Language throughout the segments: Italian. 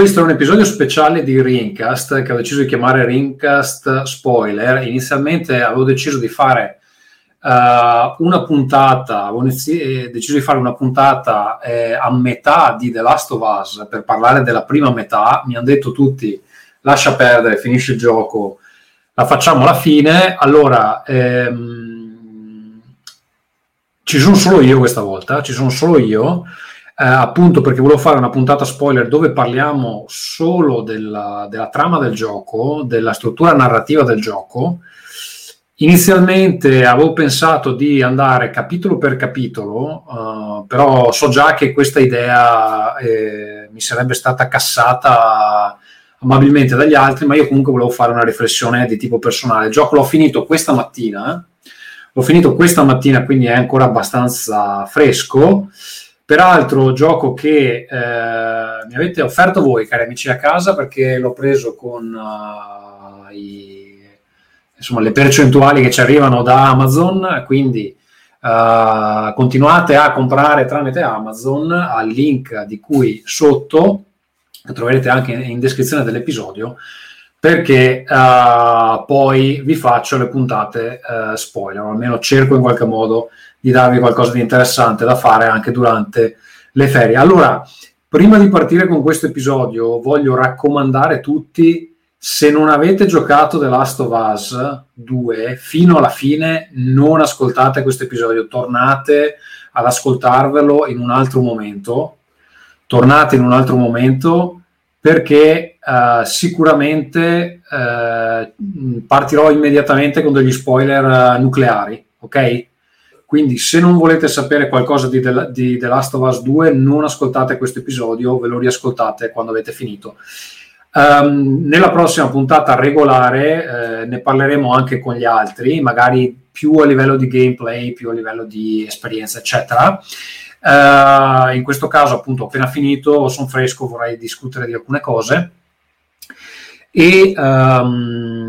Questo è un episodio speciale di Ringcast che ho deciso di chiamare Ringcast Spoiler. Inizialmente avevo deciso di fare uh, una puntata, avevo eh, deciso di fare una puntata eh, a metà di The Last of Us per parlare della prima metà. Mi hanno detto tutti lascia perdere, finisce il gioco, la facciamo alla fine. Allora, ehm, ci sono solo io questa volta, ci sono solo io eh, appunto perché volevo fare una puntata spoiler dove parliamo solo della, della, trama del gioco, della struttura narrativa del gioco. Inizialmente avevo pensato di andare capitolo per capitolo, uh, però so già che questa idea eh, mi sarebbe stata cassata amabilmente dagli altri, ma io comunque volevo fare una riflessione di tipo personale. Il gioco l'ho finito questa mattina, eh? l'ho finito questa mattina, quindi è ancora abbastanza fresco. Peraltro, gioco che eh, mi avete offerto voi, cari amici a casa, perché l'ho preso con uh, i, insomma, le percentuali che ci arrivano da Amazon, quindi uh, continuate a comprare tramite Amazon al link di cui sotto, che troverete anche in descrizione dell'episodio, perché uh, poi vi faccio le puntate spoiler, o almeno cerco in qualche modo di darvi qualcosa di interessante da fare anche durante le ferie. Allora, prima di partire con questo episodio, voglio raccomandare a tutti, se non avete giocato The Last of Us 2 fino alla fine, non ascoltate questo episodio, tornate ad ascoltarvelo in un altro momento. Tornate in un altro momento perché uh, sicuramente uh, partirò immediatamente con degli spoiler uh, nucleari, ok? Quindi se non volete sapere qualcosa di The, di The Last of Us 2, non ascoltate questo episodio, ve lo riascoltate quando avete finito. Um, nella prossima puntata regolare eh, ne parleremo anche con gli altri, magari più a livello di gameplay, più a livello di esperienza, eccetera. Uh, in questo caso, appunto, appena finito, sono fresco, vorrei discutere di alcune cose. E um,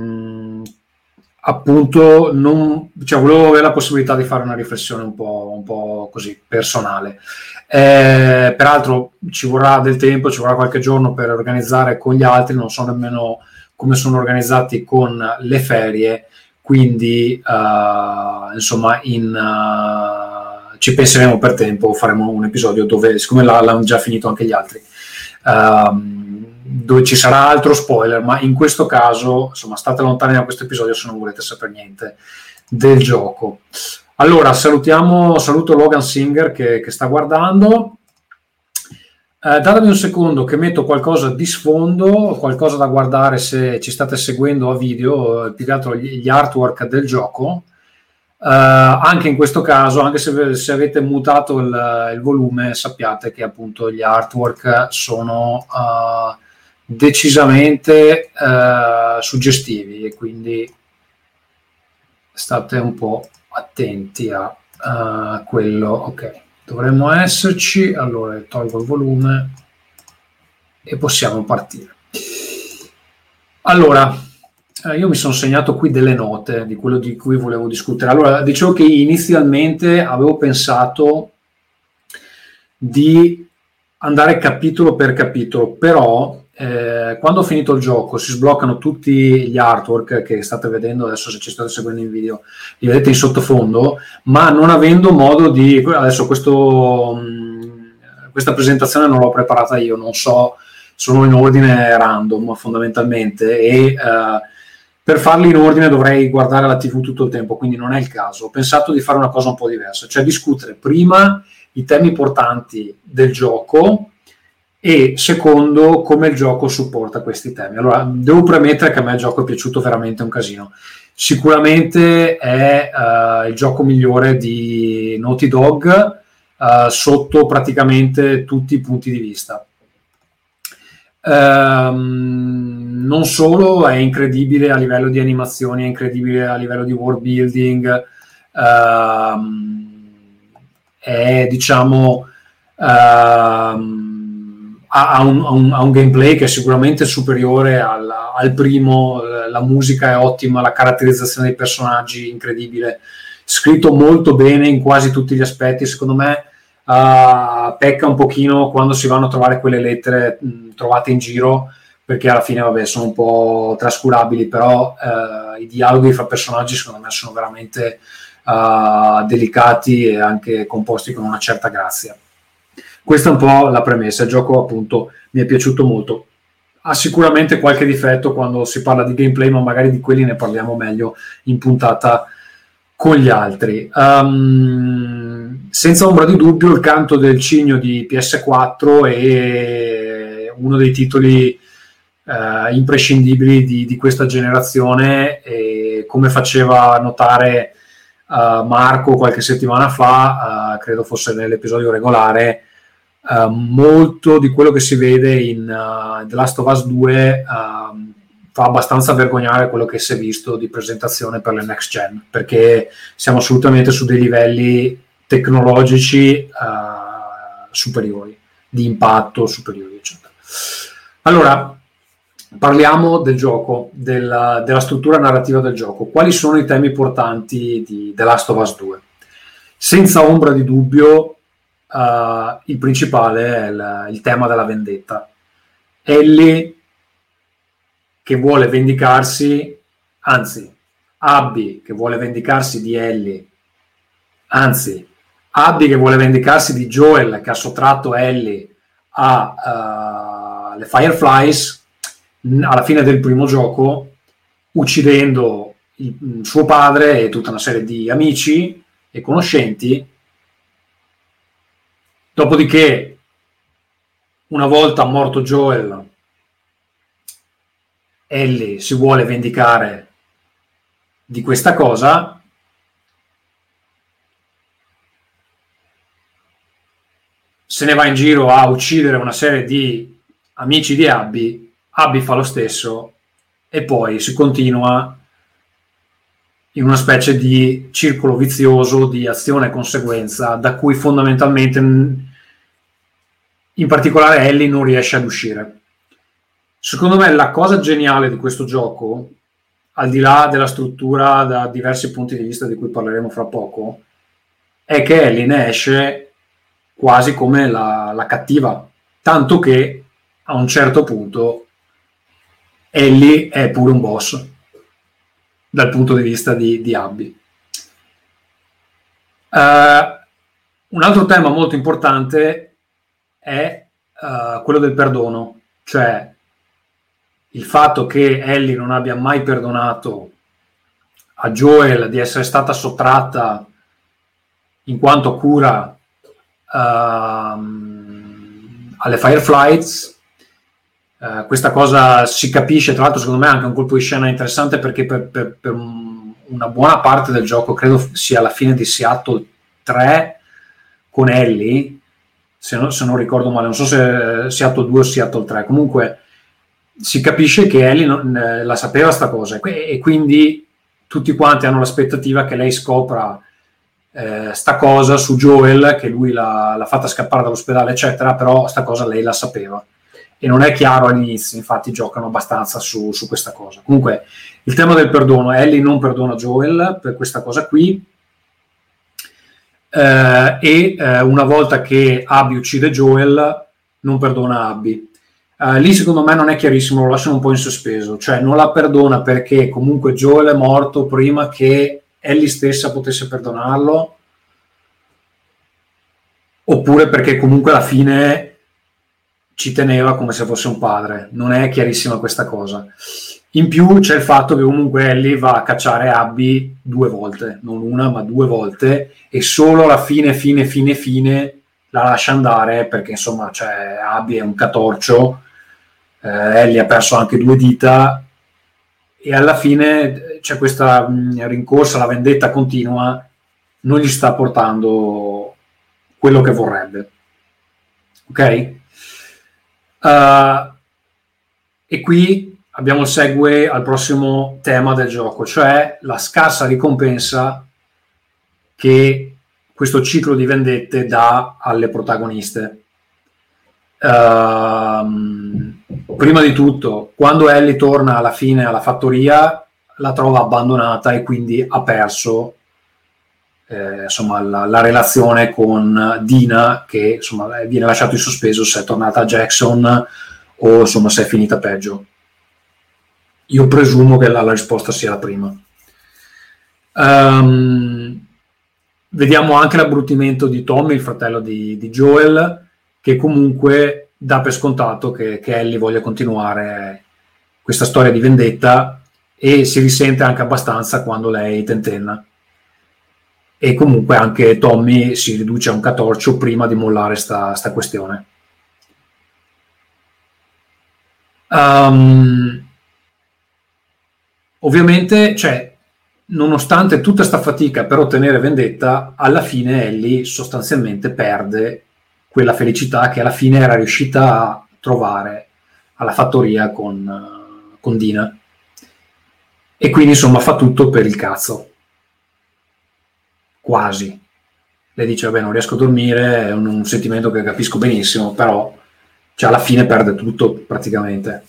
appunto non, cioè, volevo avere la possibilità di fare una riflessione un po', un po così personale. Eh, peraltro ci vorrà del tempo, ci vorrà qualche giorno per organizzare con gli altri, non so nemmeno come sono organizzati con le ferie, quindi uh, insomma in, uh, ci penseremo per tempo, faremo un episodio dove, siccome l'hanno già finito anche gli altri. Um, dove ci sarà altro spoiler, ma in questo caso, insomma, state lontani da questo episodio se non volete sapere niente del gioco. Allora, salutiamo, saluto Logan Singer che, che sta guardando. Eh, datemi un secondo che metto qualcosa di sfondo, qualcosa da guardare se ci state seguendo a video, eh, più che altro gli, artwork del gioco. Uh, anche in questo caso, anche se, se avete mutato il, il, volume, sappiate che appunto gli artwork sono uh, decisamente uh, suggestivi e quindi state un po' attenti a quello. Ok, dovremmo esserci. Allora tolgo il volume e possiamo partire. Allora, eh, io mi sono segnato qui delle note di quello di cui volevo discutere. Allora, dicevo che inizialmente avevo pensato di andare capitolo per capitolo, però eh, quando ho finito il gioco si sbloccano tutti gli artwork che state vedendo adesso se ci state seguendo in video, li vedete in sottofondo, ma non avendo modo di... Adesso questo, mh, questa presentazione non l'ho preparata io, non so, sono in ordine random fondamentalmente e... Uh, per farli in ordine dovrei guardare la TV tutto il tempo, quindi non è il caso. Ho pensato di fare una cosa un po' diversa, cioè discutere prima i temi portanti del gioco e secondo come il gioco supporta questi temi. Allora, devo premettere che a me il gioco è piaciuto veramente un casino. Sicuramente è uh, il gioco migliore di Naughty Dog uh, sotto praticamente tutti i punti di vista. Um, non solo è incredibile a livello di animazioni, è incredibile a livello di world building, um, è diciamo um, ha, un, ha, un, ha, un, gameplay che è sicuramente superiore al, al, primo, la musica è ottima, la caratterizzazione dei personaggi incredibile, scritto molto bene in quasi tutti gli aspetti, secondo me uh, pecca un pochino quando si vanno a trovare quelle lettere mh, trovate in giro, perché alla fine, vabbè, sono un po' trascurabili, però uh, i dialoghi fra personaggi secondo me sono veramente uh, delicati e anche composti con una certa grazia. Questa è un po' la premessa, il gioco appunto mi è piaciuto molto. Ha sicuramente qualche difetto quando si parla di gameplay, ma magari di quelli ne parliamo meglio in puntata con gli altri. Um, senza ombra di dubbio, il canto del cigno di PS4 è uno dei titoli uh, imprescindibili di, di, questa generazione e come faceva notare uh, Marco qualche settimana fa, uh, credo fosse nell'episodio regolare, molto di quello che si vede in The Last of Us 2 fa abbastanza vergognare quello che si è visto di presentazione per le next gen, perché siamo assolutamente su dei livelli tecnologici uh, superiori, di impatto superiori, eccetera. Allora, parliamo del gioco, della, della, struttura narrativa del gioco. Quali sono i temi portanti di The Last of Us 2? Senza ombra di dubbio, uh, il principale è il, il tema della vendetta. Ellie che vuole vendicarsi, anzi, Abby che vuole vendicarsi di Ellie, anzi, Abby che vuole vendicarsi di Joel che ha sottratto Ellie alle uh, Fireflies alla fine del primo gioco, uccidendo il, suo padre e tutta una serie di amici e conoscenti. Dopodiché, una volta morto Joel, Ellie si vuole vendicare di questa cosa, se ne va in giro a uccidere una serie di amici di Abby, Abby fa lo stesso e poi si continua in una specie di circolo vizioso di azione e conseguenza da cui fondamentalmente in particolare Ellie non riesce ad uscire. Secondo me la cosa geniale di questo gioco, al di là della struttura da diversi punti di vista di cui parleremo fra poco, è che Ellie ne esce quasi come la, la cattiva, tanto che a un certo punto Ellie è pure un boss dal punto di vista di, di Abby. Uh, un altro tema molto importante è uh, quello del perdono, cioè il fatto che Ellie non abbia mai perdonato a Joel di essere stata sottratta in quanto cura uh, alle Fireflies. Uh, questa cosa si capisce, tra l'altro secondo me è anche un colpo di scena interessante perché per, per, per una buona parte del gioco, credo sia alla fine di Seattle 3 con Ellie, se, no, se non ricordo male, non so se Seattle 2 o Seattle 3, comunque si capisce che Ellie non, eh, la sapeva sta cosa e, quindi tutti quanti hanno l'aspettativa che lei scopra eh, sta cosa su Joel, che lui l'ha, l'ha, fatta scappare dall'ospedale, eccetera, però sta cosa lei la sapeva. E non è chiaro all'inizio, infatti giocano abbastanza su, su questa cosa. Comunque, il tema del perdono, Ellie non perdona Joel per questa cosa qui, eh, e eh, una volta che Abby uccide Joel, non perdona Abby. Uh, lì secondo me non è chiarissimo, lo lasciano un po' in sospeso, cioè non la perdona perché comunque Joel è morto prima che Ellie stessa potesse perdonarlo, oppure perché comunque alla fine ci teneva come se fosse un padre, non è chiarissima questa cosa. In più c'è il fatto che comunque Ellie va a cacciare Abby due volte, non una ma due volte, e solo alla fine, fine, fine, fine la lascia andare perché insomma cioè, Abby è un catorcio eh, Ellie ha perso anche due dita e alla fine c'è questa mh, rincorsa, la vendetta continua, non gli sta portando quello che vorrebbe. Ok? Uh, e qui abbiamo il segue al prossimo tema del gioco, cioè la scarsa ricompensa che questo ciclo di vendette dà alle protagoniste. Uh, prima di tutto, quando Ellie torna alla fine alla fattoria, la trova abbandonata e quindi ha perso eh, insomma, la, la, relazione con Dina che insomma, viene lasciato in sospeso se è tornata a Jackson o insomma, se è finita peggio. Io presumo che la, la risposta sia la prima. Um, vediamo anche l'abbruttimento di Tommy, il fratello di, di, Joel, che comunque dà per scontato che, che Ellie voglia continuare questa storia di vendetta e si risente anche abbastanza quando lei tentenna e comunque anche Tommy si riduce a un catorcio prima di mollare sta, sta questione. Um, ovviamente, cioè, nonostante tutta questa fatica per ottenere vendetta, alla fine Ellie sostanzialmente perde quella felicità che alla fine era riuscita a trovare alla fattoria con, con Dina. E quindi insomma fa tutto per il cazzo quasi. Lei dice, vabbè, non riesco a dormire, è un, un sentimento che capisco benissimo, però cioè, alla fine perde tutto praticamente.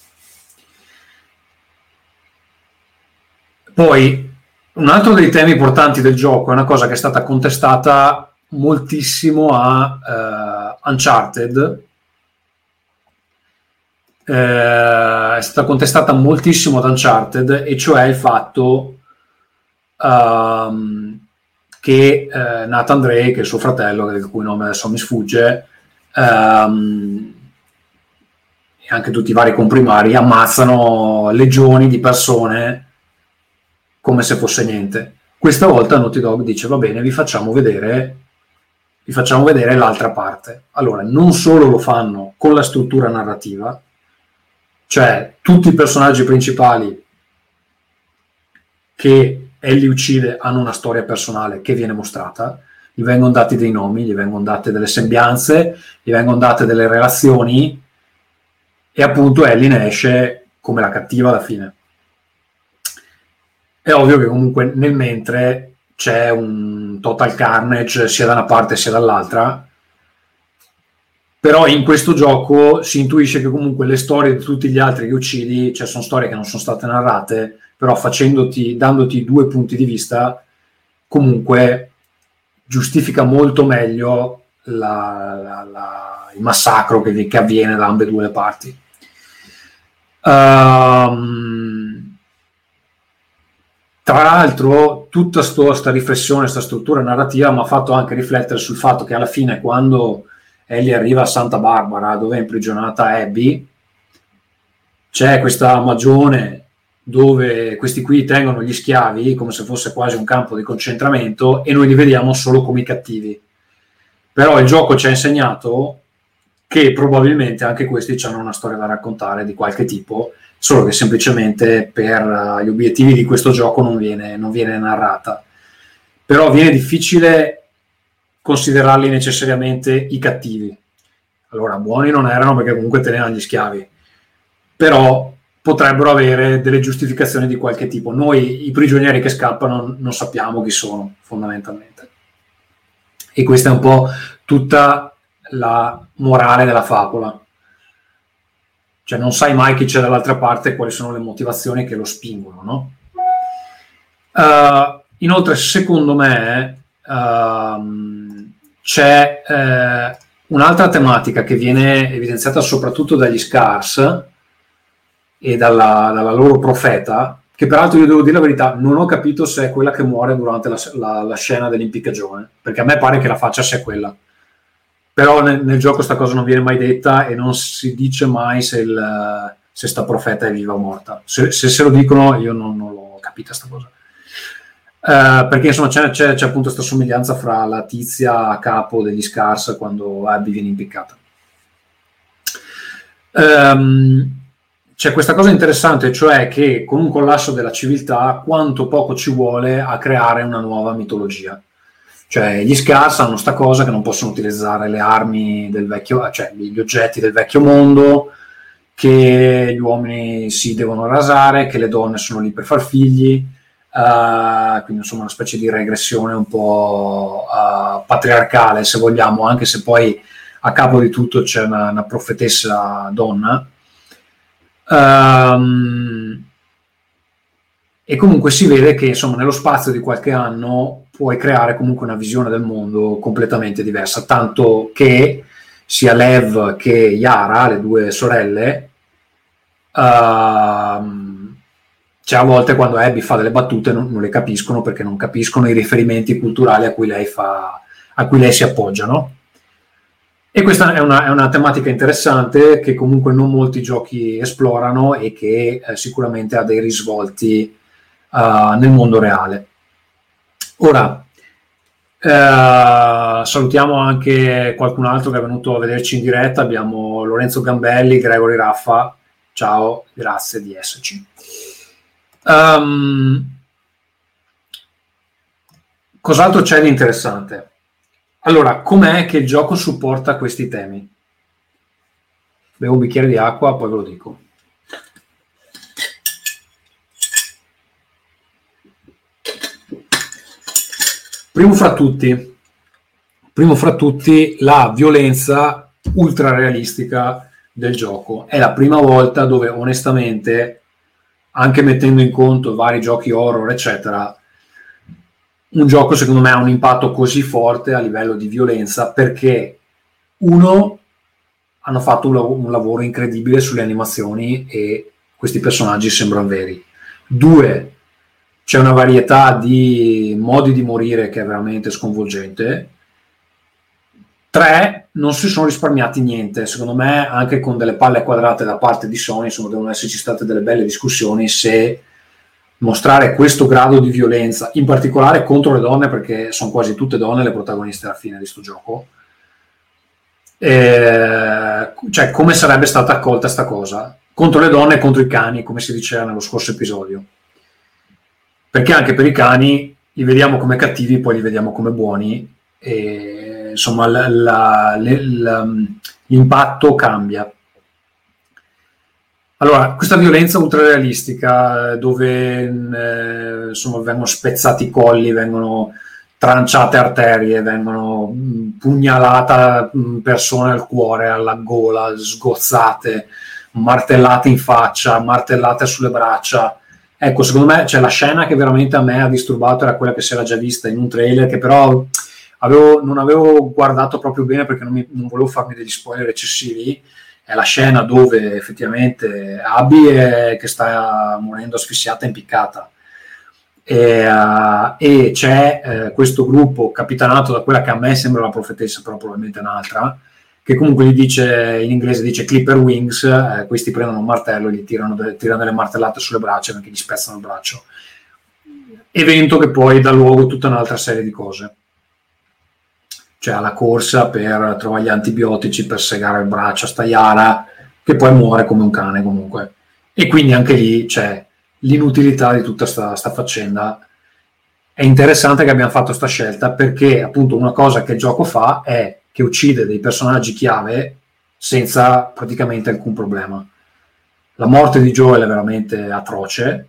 Poi, un altro dei temi importanti del gioco è una cosa che è stata contestata moltissimo a uh, Uncharted. Uh, è stata contestata moltissimo ad Uncharted, e cioè il fatto um, che eh, Nathan Drake e suo fratello, il cui nome adesso mi sfugge, ehm, e anche tutti i vari comprimari, ammazzano legioni di persone come se fosse niente. Questa volta Naughty Dog dice va bene, vi facciamo vedere, vi facciamo vedere l'altra parte. Allora, non solo lo fanno con la struttura narrativa, cioè tutti i personaggi principali che e li uccide hanno una storia personale che viene mostrata, gli vengono dati dei nomi, gli vengono date delle sembianze, gli vengono date delle relazioni e appunto Ellie ne esce come la cattiva alla fine. È ovvio che comunque nel mentre c'è un total carnage sia da una parte sia dall'altra, però in questo gioco si intuisce che comunque le storie di tutti gli altri che uccidi, cioè sono storie che non sono state narrate, però facendoti, dandoti due punti di vista, comunque giustifica molto meglio la, la, la, il massacro che, che, avviene da ambedue le parti. Um, tra l'altro, tutta questa riflessione, questa struttura narrativa mi ha fatto anche riflettere sul fatto che alla fine, quando Ellie arriva a Santa Barbara, dove è imprigionata Abby, c'è questa magione dove questi qui tengono gli schiavi come se fosse quasi un campo di concentramento e noi li vediamo solo come i cattivi. Però il gioco ci ha insegnato che probabilmente anche questi hanno una storia da raccontare di qualche tipo, solo che semplicemente per uh, gli obiettivi di questo gioco non viene, non viene narrata. Però viene difficile considerarli necessariamente i cattivi. Allora, buoni non erano perché comunque tenevano gli schiavi, però potrebbero avere delle giustificazioni di qualche tipo. Noi, i prigionieri che scappano, non sappiamo chi sono, fondamentalmente. E questa è un po' tutta la morale della favola. Cioè non sai mai chi c'è dall'altra parte e quali sono le motivazioni che lo spingono, no? Uh, inoltre, secondo me, uh, c'è uh, un'altra tematica che viene evidenziata soprattutto dagli scars, e dalla, dalla, loro profeta, che peraltro io devo dire la verità, non ho capito se è quella che muore durante la, la, la scena dell'impiccagione, perché a me pare che la faccia sia quella. Però nel, nel gioco questa cosa non viene mai detta e non si dice mai se, il, se sta profeta è viva o morta. Se, se, se lo dicono io non, non l'ho capita questa cosa. Uh, perché insomma c'è, c'è, c'è appunto questa somiglianza fra la tizia a capo degli Scars quando Abby viene impiccata. Um, c'è questa cosa interessante, cioè che con un collasso della civiltà quanto poco ci vuole a creare una nuova mitologia. Cioè gli Scars hanno questa cosa che non possono utilizzare le armi del vecchio, cioè gli oggetti del vecchio mondo, che gli uomini si devono rasare, che le donne sono lì per far figli, uh, quindi insomma una specie di regressione un po' uh, patriarcale se vogliamo, anche se poi a capo di tutto c'è una, una profetessa donna. Um, e comunque si vede che insomma nello spazio di qualche anno puoi creare comunque una visione del mondo completamente diversa, tanto che sia Lev che Yara, le due sorelle, uh, cioè a volte quando Abby fa delle battute non, non, le capiscono perché non capiscono i riferimenti culturali a cui lei, fa, a cui lei si appoggia, no? E questa è una, è una, tematica interessante che comunque non molti giochi esplorano e che eh, sicuramente ha dei risvolti uh, nel mondo reale. Ora, eh, salutiamo anche qualcun altro che è venuto a vederci in diretta. Abbiamo Lorenzo Gambelli, Gregory Raffa. Ciao, grazie di esserci. Um, cos'altro c'è di interessante? Allora, com'è che il gioco supporta questi temi? Bevo un bicchiere di acqua, poi ve lo dico. Primo fra tutti, primo fra tutti la violenza ultra realistica del gioco. È la prima volta dove onestamente, anche mettendo in conto vari giochi horror, eccetera, un gioco secondo me ha un impatto così forte a livello di violenza perché uno hanno fatto un, lav- un lavoro incredibile sulle animazioni e questi personaggi sembrano veri. Due, c'è una varietà di modi di morire che è veramente sconvolgente. Tre, non si sono risparmiati niente. Secondo me, anche con delle palle quadrate da parte di Sony, insomma, devono esserci state delle belle discussioni se mostrare questo grado di violenza, in particolare contro le donne, perché sono quasi tutte donne le protagoniste alla fine di questo gioco. Eh, cioè, come sarebbe stata accolta questa cosa? Contro le donne e contro i cani, come si diceva nello scorso episodio. Perché anche per i cani li vediamo come cattivi, poi li vediamo come buoni, e insomma la, la, la, l'impatto cambia. Allora, questa violenza ultrarealistica dove eh, insomma, vengono spezzati i colli, vengono tranciate arterie, vengono mm, pugnalate mm, persone al cuore, alla gola, sgozzate, martellate in faccia, martellate sulle braccia. Ecco, secondo me c'è la scena che veramente a me ha disturbato, era quella che si era già vista in un trailer, che però avevo, non avevo guardato proprio bene perché non, mi, non volevo farmi degli spoiler eccessivi è la scena dove effettivamente Abby è che sta morendo asfissiata e impiccata. E, uh, e c'è uh, questo gruppo capitanato da quella che a me sembra la profetessa, però probabilmente un'altra, che comunque gli dice in inglese dice Clipper Wings, eh, questi prendono un martello e gli tirano, delle, tirano delle martellate sulle braccia perché gli spezzano il braccio. Evento che poi dà luogo a tutta un'altra serie di cose cioè alla corsa per trovare gli antibiotici per segare il braccio a Staiara, che poi muore come un cane comunque. E quindi anche lì c'è l'inutilità di tutta questa faccenda. È interessante che abbiamo fatto questa scelta perché appunto una cosa che il gioco fa è che uccide dei personaggi chiave senza praticamente alcun problema. La morte di Joel è veramente atroce.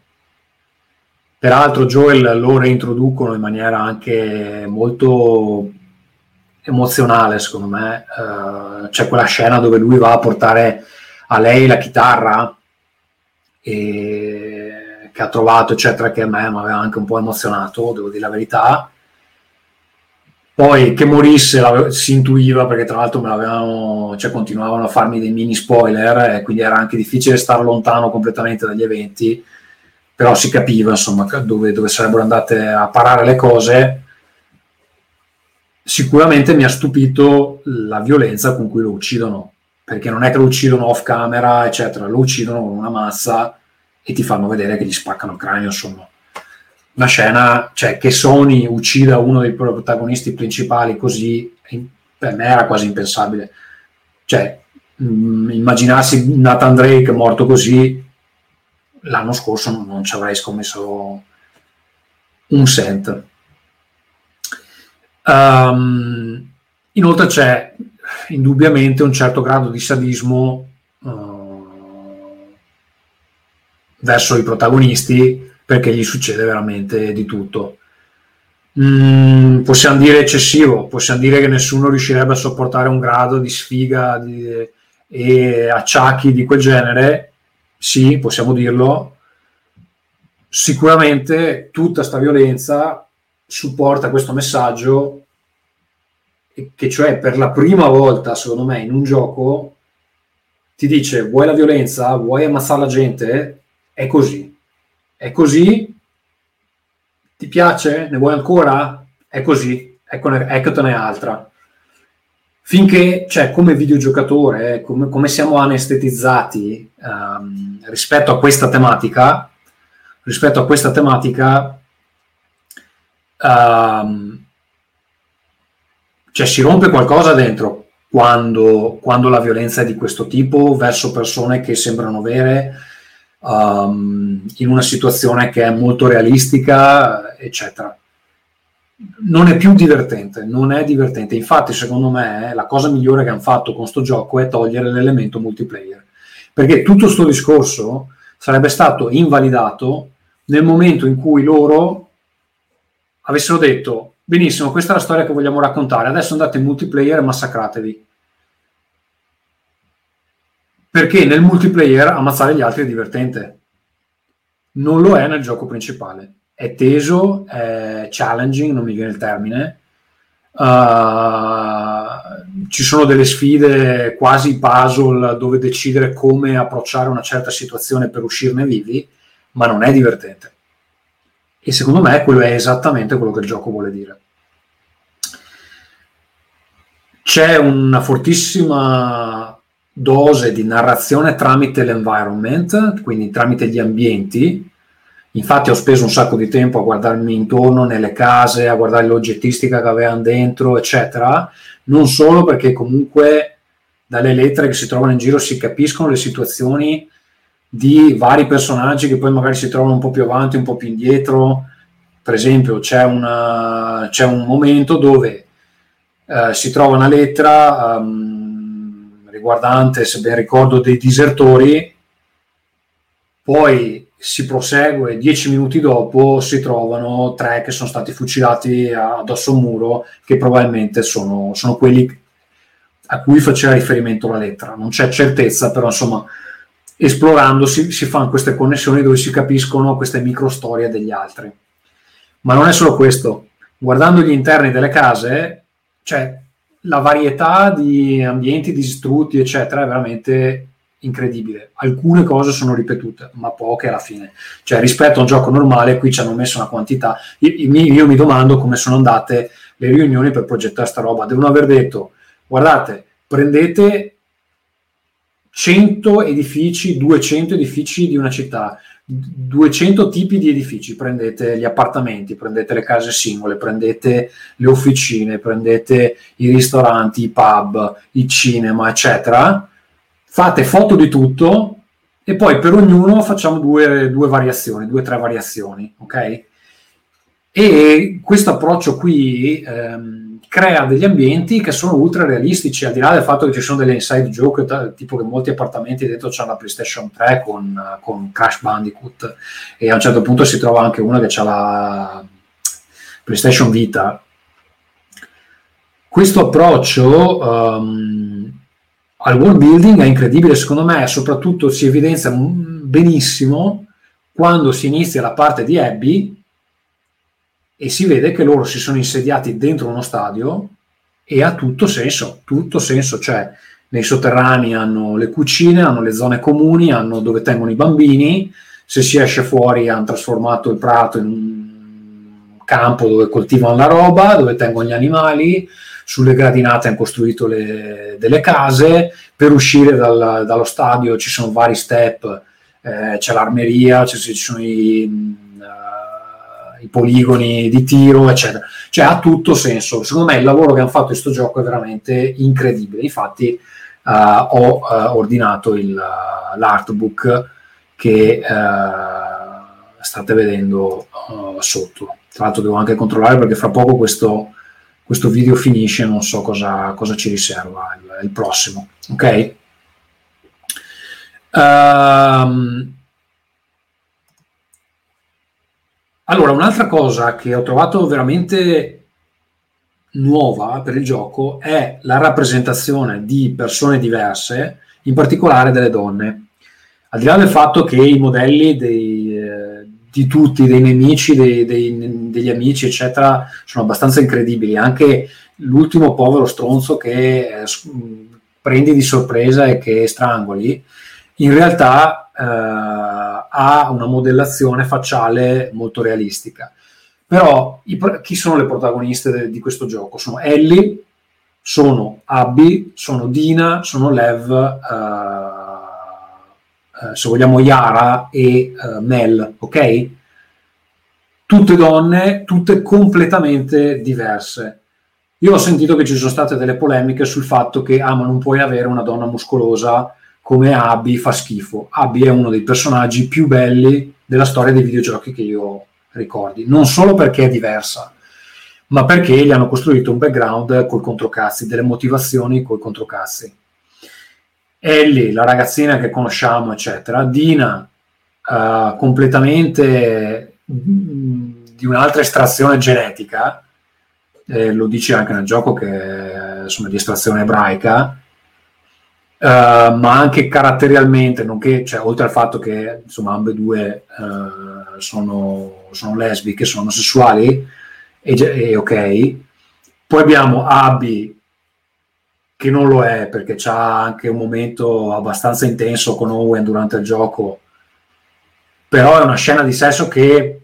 Peraltro Joel lo reintroducono in maniera anche molto emozionale, secondo me. Uh, c'è quella scena dove lui va a portare a lei la chitarra e... che ha trovato, eccetera, che a me mi aveva anche un po' emozionato, devo dire la verità. Poi che morisse si intuiva perché tra l'altro me l'avevano, cioè continuavano a farmi dei mini spoiler e quindi era anche difficile stare lontano completamente dagli eventi, però si capiva insomma dove, dove sarebbero andate a parare le cose sicuramente mi ha stupito la violenza con cui lo uccidono, perché non è che lo uccidono off camera, eccetera, lo uccidono con una massa e ti fanno vedere che gli spaccano il cranio, insomma. Una scena, cioè, che Sony uccida uno dei protagonisti principali così, per me era quasi impensabile. Cioè, mh, mm, immaginarsi Nathan Drake morto così, l'anno scorso non, non ci avrei scommesso un cent. Um, inoltre c'è indubbiamente un certo grado di sadismo uh, verso i protagonisti perché gli succede veramente di tutto. Mm, possiamo dire eccessivo, possiamo dire che nessuno riuscirebbe a sopportare un grado di sfiga di, e acciacchi di quel genere. Sì, possiamo dirlo. Sicuramente tutta questa violenza supporta questo messaggio che cioè per la prima volta, secondo me, in un gioco ti dice vuoi la violenza, vuoi ammazzare la gente, è così. È così, ti piace, ne vuoi ancora? È così, eccone, eccotene altra. Finché, cioè, come videogiocatore, come, come siamo anestetizzati um, rispetto a questa tematica, rispetto a questa tematica, um, cioè si rompe qualcosa dentro quando, quando, la violenza è di questo tipo verso persone che sembrano vere um, in una situazione che è molto realistica, eccetera. Non è più divertente, non è divertente. Infatti, secondo me, la cosa migliore che hanno fatto con sto gioco è togliere l'elemento multiplayer. Perché tutto questo discorso sarebbe stato invalidato nel momento in cui loro avessero detto benissimo, questa è la storia che vogliamo raccontare, adesso andate in multiplayer e massacratevi. Perché nel multiplayer ammazzare gli altri è divertente. Non lo è nel gioco principale. È teso, è challenging, non mi viene il termine. Uh, ci sono delle sfide quasi puzzle dove decidere come approcciare una certa situazione per uscirne vivi, ma non è divertente. E secondo me quello è esattamente quello che il gioco vuole dire. C'è una fortissima dose di narrazione tramite l'environment, quindi tramite gli ambienti. Infatti ho speso un sacco di tempo a guardarmi intorno nelle case, a guardare l'oggettistica che avevano dentro, eccetera. Non solo perché comunque dalle lettere che si trovano in giro si capiscono le situazioni di vari personaggi che poi magari si trovano un po' più avanti, un po' più indietro. Per esempio, c'è, una, c'è un momento dove eh, si trova una lettera um, riguardante, se ben ricordo, dei disertori, poi si prosegue, dieci minuti dopo si trovano tre che sono stati fucilati addosso a un muro, che probabilmente sono, sono quelli a cui faceva riferimento la lettera. Non c'è certezza, però insomma esplorando si, si fanno queste connessioni dove si capiscono queste micro storie degli altri. Ma non è solo questo, guardando gli interni delle case, cioè la varietà di ambienti distrutti, eccetera, è veramente incredibile. Alcune cose sono ripetute, ma poche alla fine. Cioè, rispetto a un gioco normale, qui ci hanno messo una quantità. Io, io mi domando come sono andate le riunioni per progettare sta roba. Devono aver detto, guardate, prendete 100 edifici, 200 edifici di una città, 200 tipi di edifici, prendete gli appartamenti, prendete le case singole, prendete le officine, prendete i ristoranti, i pub, i cinema, eccetera, fate foto di tutto e poi per ognuno facciamo due, due variazioni, due o tre variazioni, ok? E questo approccio qui ehm, crea degli ambienti che sono ultra realistici, al di là del fatto che ci sono delle inside joke, tipo che molti appartamenti dentro c'è la PlayStation 3 con, con, Crash Bandicoot e a un certo punto si trova anche una che ha la PlayStation Vita. Questo approccio um, al world building è incredibile, secondo me, soprattutto si evidenzia benissimo quando si inizia la parte di Abby e si vede che loro si sono insediati dentro uno stadio e ha tutto senso, tutto senso, cioè nei sotterranei hanno le cucine, hanno le zone comuni, hanno dove tengono i bambini, se si esce fuori hanno trasformato il prato in un campo dove coltivano la roba, dove tengono gli animali, sulle gradinate hanno costruito le, delle case, per uscire dal, dallo stadio ci sono vari step, eh, c'è l'armeria, ci sono i i poligoni di tiro, eccetera. Cioè ha tutto senso. Secondo me il lavoro che hanno fatto in questo gioco è veramente incredibile. Infatti uh, ho uh, ordinato il, uh, l'artbook che state vedendo sotto. Tra l'altro devo anche controllare perché fra poco questo, questo video finisce, non so cosa, cosa ci riserva il, il prossimo. Ok? Um, Allora, un'altra cosa che ho trovato veramente nuova per il gioco è la rappresentazione di persone diverse, in particolare delle donne. Al di là del fatto che i modelli dei, eh, di tutti, dei nemici, dei, dei, degli amici, eccetera, sono abbastanza incredibili. Anche l'ultimo povero stronzo che eh, prendi di sorpresa e che strangoli, in realtà ha una modellazione facciale molto realistica. Però i, chi sono le protagoniste de, di questo gioco? Sono Ellie, sono Abby, sono Dina, sono Lev, uh, uh, se vogliamo Yara e uh, Mel, ok? Tutte donne, tutte completamente diverse. Io ho sentito che ci sono state delle polemiche sul fatto che ah, ma non puoi avere una donna muscolosa come Abby fa schifo. Abby è uno dei personaggi più belli della storia dei videogiochi che io ricordi, non solo perché è diversa, ma perché gli hanno costruito un background col controcazzi, delle motivazioni col controcazzi. Ellie, la ragazzina che conosciamo, eccetera, Dina, uh, completamente di un'altra estrazione genetica, eh, lo dice anche nel gioco che insomma, di estrazione ebraica, uh, ma anche caratterialmente, nonché, cioè, oltre al fatto che insomma, ambedue uh, sono, sono lesbiche, sono sessuali, e, e ok. Poi abbiamo Abby che non lo è perché c'ha anche un momento abbastanza intenso con Owen durante il gioco, però è una scena di sesso che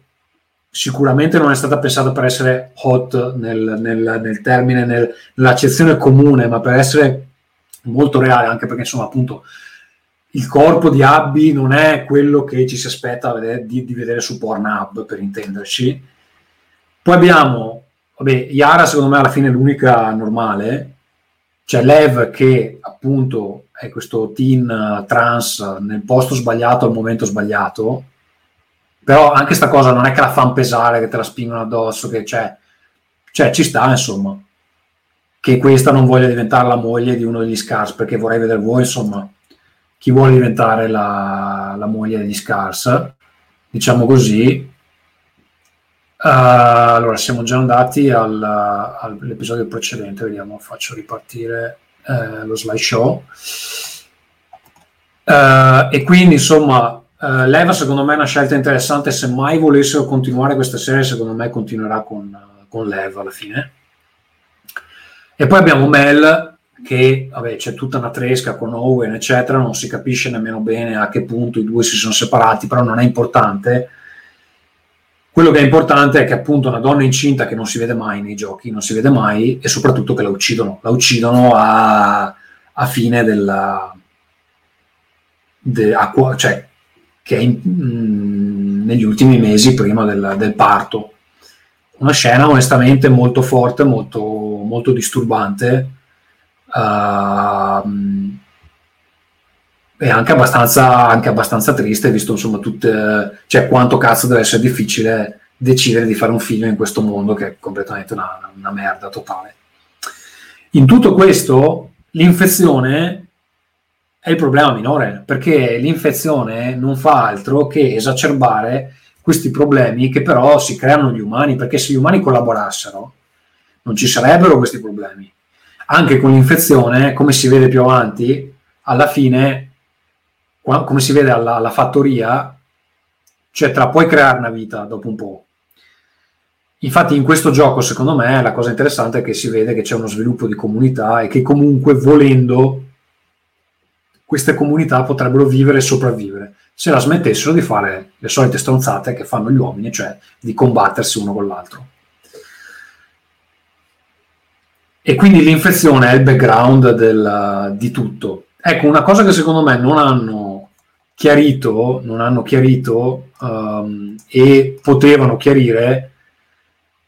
sicuramente non è stata pensata per essere hot nel, nel, nel termine, nel, nell'accezione comune, ma per essere molto reale, anche perché insomma appunto il corpo di Abby non è quello che ci si aspetta di, di vedere su Pornhub, per intenderci, poi abbiamo, vabbè, Yara secondo me alla fine è l'unica normale, c'è Lev che appunto è questo teen trans nel posto sbagliato al momento sbagliato, però anche sta cosa non è che la fanno pesare, che te la spingono addosso, che c'è, cioè ci sta insomma, che questa non voglia diventare la moglie di uno degli Scars, perché vorrei vedere voi insomma, chi vuole diventare la, la moglie degli Scars, diciamo così, Uh, allora, siamo già andati al, all'episodio precedente, vediamo, faccio ripartire uh, lo slideshow. Uh, e quindi, insomma, Leva secondo me è una scelta interessante, se mai volessero continuare questa serie, secondo me continuerà con, con Leva alla fine. E poi abbiamo Mel, che vabbè, c'è tutta una tresca con Owen, eccetera, non si capisce nemmeno bene a che punto i due si sono separati, però non è importante quello che è importante è che appunto una donna incinta che non si vede mai nei giochi, non si vede mai e soprattutto che la uccidono, la uccidono a, a fine della... De, a, cioè, che è in, mh, negli ultimi mesi prima del, del, parto. Una scena onestamente molto forte, molto, molto disturbante. Uh, e anche abbastanza, anche abbastanza triste, visto insomma tutte, cioè quanto cazzo deve essere difficile decidere di fare un film in questo mondo che è completamente una, una merda totale. In tutto questo, l'infezione è il problema minore, perché l'infezione non fa altro che esacerbare questi problemi che però si creano gli umani, perché se gli umani collaborassero non ci sarebbero questi problemi. Anche con l'infezione, come si vede più avanti, alla fine come si vede alla, alla fattoria, cioè tra puoi creare una vita dopo un po'. Infatti in questo gioco, secondo me, la cosa interessante è che si vede che c'è uno sviluppo di comunità e che comunque volendo queste comunità potrebbero vivere e sopravvivere se la smettessero di fare le solite stronzate che fanno gli uomini, cioè di combattersi uno con l'altro. E quindi l'infezione è il background del, di tutto. Ecco, una cosa che secondo me non hanno chiarito, non hanno chiarito um, e potevano chiarire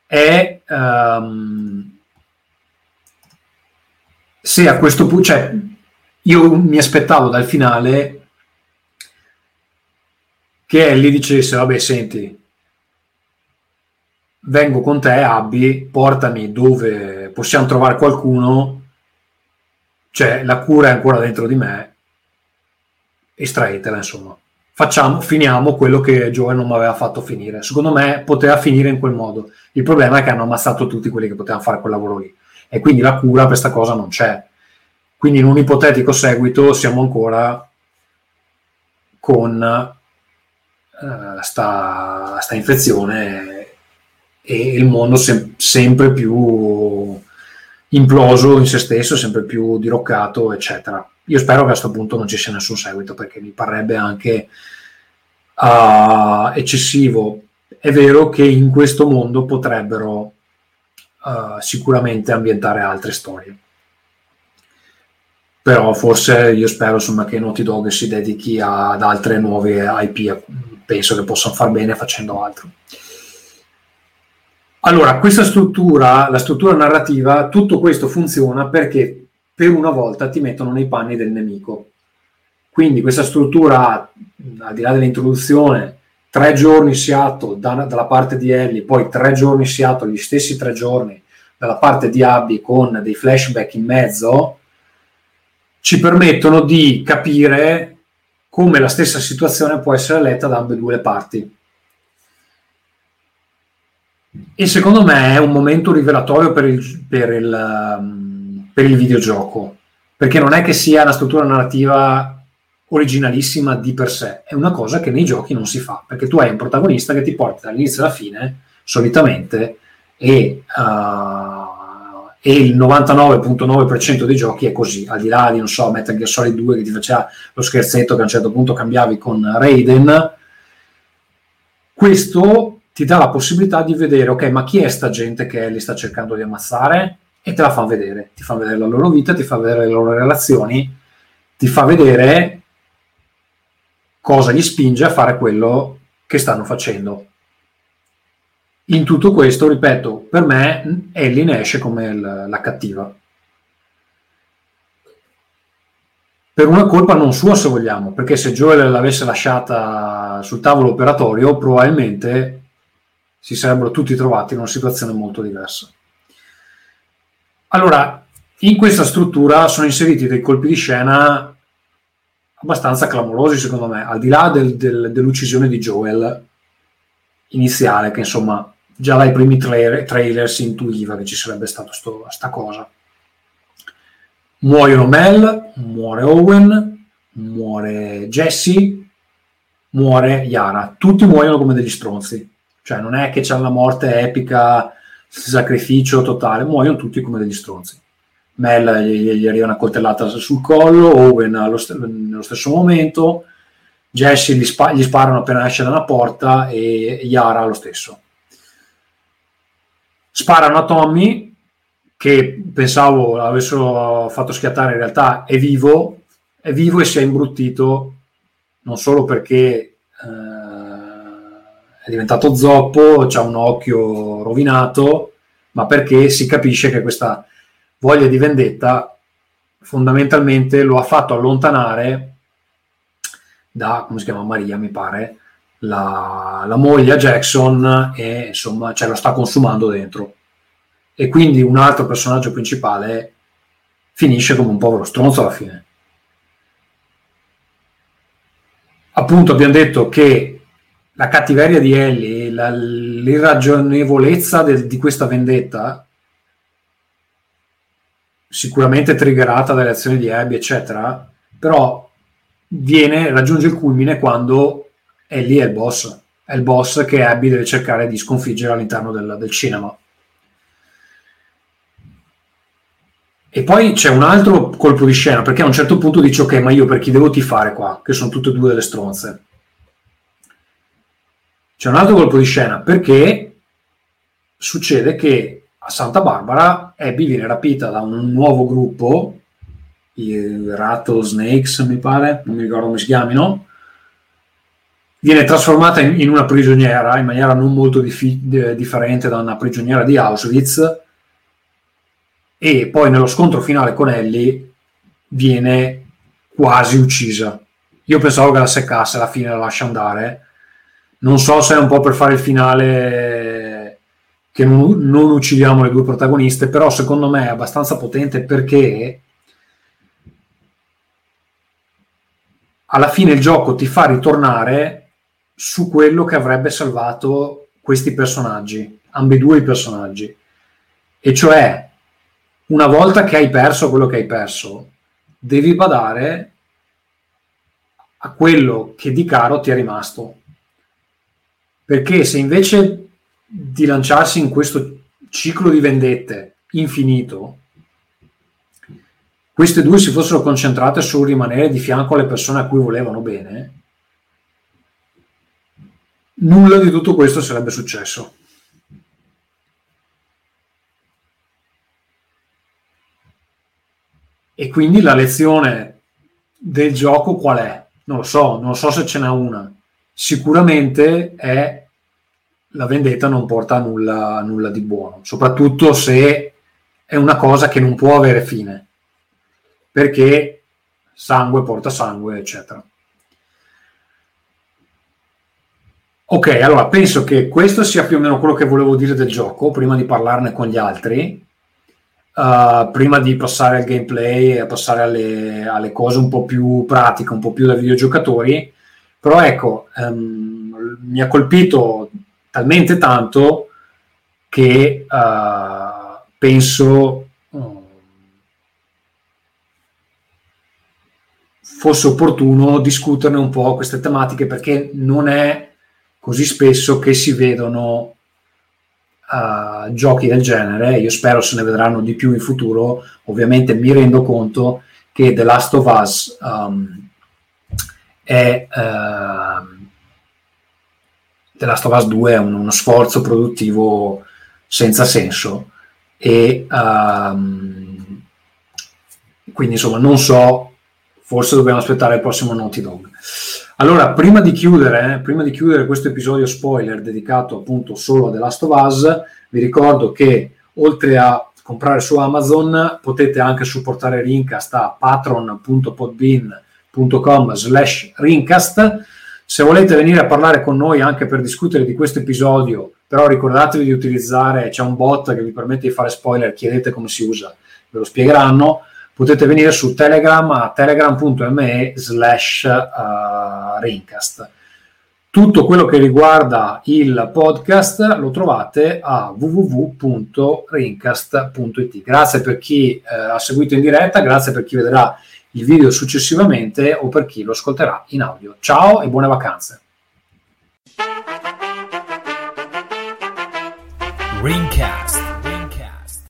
è um, se a questo punto, cioè io mi aspettavo dal finale che Ellie dicesse, vabbè senti, vengo con te Abby, portami dove possiamo trovare qualcuno, cioè la cura è ancora dentro di me, estraetela, insomma. Facciamo, finiamo quello che Joel non mi aveva fatto finire. Secondo me poteva finire in quel modo. Il problema è che hanno ammazzato tutti quelli che potevano fare quel lavoro lì. E quindi la cura per questa cosa non c'è. Quindi in un ipotetico seguito siamo ancora con uh, sta, sta, infezione e il mondo sem- sempre più imploso in se stesso, sempre più diroccato, eccetera. Io spero che a questo punto non ci sia nessun seguito perché mi parrebbe anche uh, eccessivo. È vero che in questo mondo potrebbero uh, sicuramente ambientare altre storie. Però forse io spero insomma, che Naughty Dog si dedichi ad altre nuove IP, penso che possano far bene facendo altro. Allora, questa struttura, la struttura narrativa, tutto questo funziona perché per una volta ti mettono nei panni del nemico. Quindi questa struttura, al di là dell'introduzione, tre giorni Seattle da, dalla parte di Ellie, poi tre giorni Seattle, gli stessi tre giorni dalla parte di Abby con dei flashback in mezzo, ci permettono di capire come la stessa situazione può essere letta da ambedue le parti. E secondo me è un momento rivelatorio per il, per il, um, per il videogioco, perché non è che sia una struttura narrativa originalissima di per sé, è una cosa che nei giochi non si fa, perché tu hai un protagonista che ti porta dall'inizio alla fine, solitamente, e, uh, e il 99.9% dei giochi è così, al di là di, non so, Metal Gear Solid 2 che ti faceva lo scherzetto che a un certo punto cambiavi con Raiden, questo ti dà la possibilità di vedere, ok, ma chi è sta gente che li sta cercando di ammazzare? E te la fa vedere, ti fa vedere la loro vita, ti fa vedere le loro relazioni, ti fa vedere cosa gli spinge a fare quello che stanno facendo. In tutto questo, ripeto, per me Ellie ne esce come l- la cattiva. Per una colpa non sua, se vogliamo, perché se Joel l'avesse lasciata sul tavolo operatorio, probabilmente si sarebbero tutti trovati in una situazione molto diversa. Allora, in questa struttura sono inseriti dei colpi di scena abbastanza clamorosi secondo me, al di là del, del, dell'uccisione di Joel iniziale, che insomma già dai primi trailer, trailer si intuiva che ci sarebbe stata questa cosa. Muoiono Mel, muore Owen, muore Jesse, muore Yara. Tutti muoiono come degli stronzi. Cioè non è che c'è la morte epica, sacrificio totale, muoiono tutti come degli stronzi. Mel gli, gli arriva una coltellata sul collo, Owen allo st- nello stesso momento, Jesse gli, spa- gli sparano appena esce da una porta e Yara lo stesso. Sparano a Tommy, che pensavo avessero fatto schiattare, in realtà è vivo, è vivo e si è imbruttito non solo perché eh, è diventato zoppo, ha un occhio rovinato, ma perché si capisce che questa voglia di vendetta fondamentalmente lo ha fatto allontanare da, come si chiama, Maria, mi pare, la, la moglie Jackson e insomma ce la sta consumando dentro. E quindi un altro personaggio principale finisce come un povero stronzo alla fine. Appunto abbiamo detto che la cattiveria di Ellie, la, l'irragionevolezza del, di questa vendetta sicuramente triggerata dalle azioni di Abby, eccetera, però viene, raggiunge il culmine quando Ellie è il boss, è il boss che Abby deve cercare di sconfiggere all'interno del, del cinema. E poi c'è un altro colpo di scena, perché a un certo punto dice ok, ma io per chi devo tifare qua? Che sono tutte e due delle stronze. C'è un altro colpo di scena, perché succede che a Santa Barbara Abby viene rapita da un nuovo gruppo, i Rattlesnakes mi pare, non mi ricordo come si chiamino, viene trasformata in, in una prigioniera in maniera non molto dif- differente da una prigioniera di Auschwitz e poi nello scontro finale con Ellie viene quasi uccisa. Io pensavo che la seccasse, alla fine la lascia andare. Non so se è un po' per fare il finale che non, non uccidiamo le due protagoniste, però secondo me è abbastanza potente perché alla fine il gioco ti fa ritornare su quello che avrebbe salvato questi personaggi, ambedue i personaggi. E cioè, una volta che hai perso quello che hai perso, devi badare a quello che di caro ti è rimasto. Perché se invece di lanciarsi in questo ciclo di vendette infinito, queste due si fossero concentrate sul rimanere di fianco alle persone a cui volevano bene, nulla di tutto questo sarebbe successo. E quindi la lezione del gioco qual è? Non lo so, non so se ce n'è una. Sicuramente è la vendetta non porta a nulla, a nulla di buono, soprattutto se è una cosa che non può avere fine, perché sangue porta sangue, eccetera. Ok, allora penso che questo sia più o meno quello che volevo dire del gioco, prima di parlarne con gli altri. Uh, prima di passare al gameplay e passare alle, alle, cose un po' più pratiche, un po' più da videogiocatori, però ecco, um, mi ha colpito talmente tanto che uh, penso um, fosse opportuno discuterne un po' queste tematiche perché non è così spesso che si vedono uh, giochi del genere, io spero se ne vedranno di più in futuro, ovviamente mi rendo conto che The Last of Us um, è uh, The Last of Us 2 è un, uno sforzo produttivo senza senso e um, quindi insomma non so forse dobbiamo aspettare il prossimo Naughty Dog allora, prima di, chiudere, eh, prima di chiudere questo episodio spoiler dedicato appunto solo a The Last of Us, vi ricordo che oltre a comprare su Amazon potete anche supportare Rincast a patron.podbean.com slash Rincast. Se volete venire a parlare con noi anche per discutere di questo episodio, però ricordatevi di utilizzare, c'è un bot che vi permette di fare spoiler, chiedete come si usa, ve lo spiegheranno potete venire su Telegram a telegram.me slash uh, Rincast. Tutto quello che riguarda il podcast lo trovate a www.rincast.it. Grazie per chi eh, ha seguito in diretta, grazie per chi vedrà il video successivamente o per chi lo ascolterà in audio. Ciao e buone vacanze. Ringcast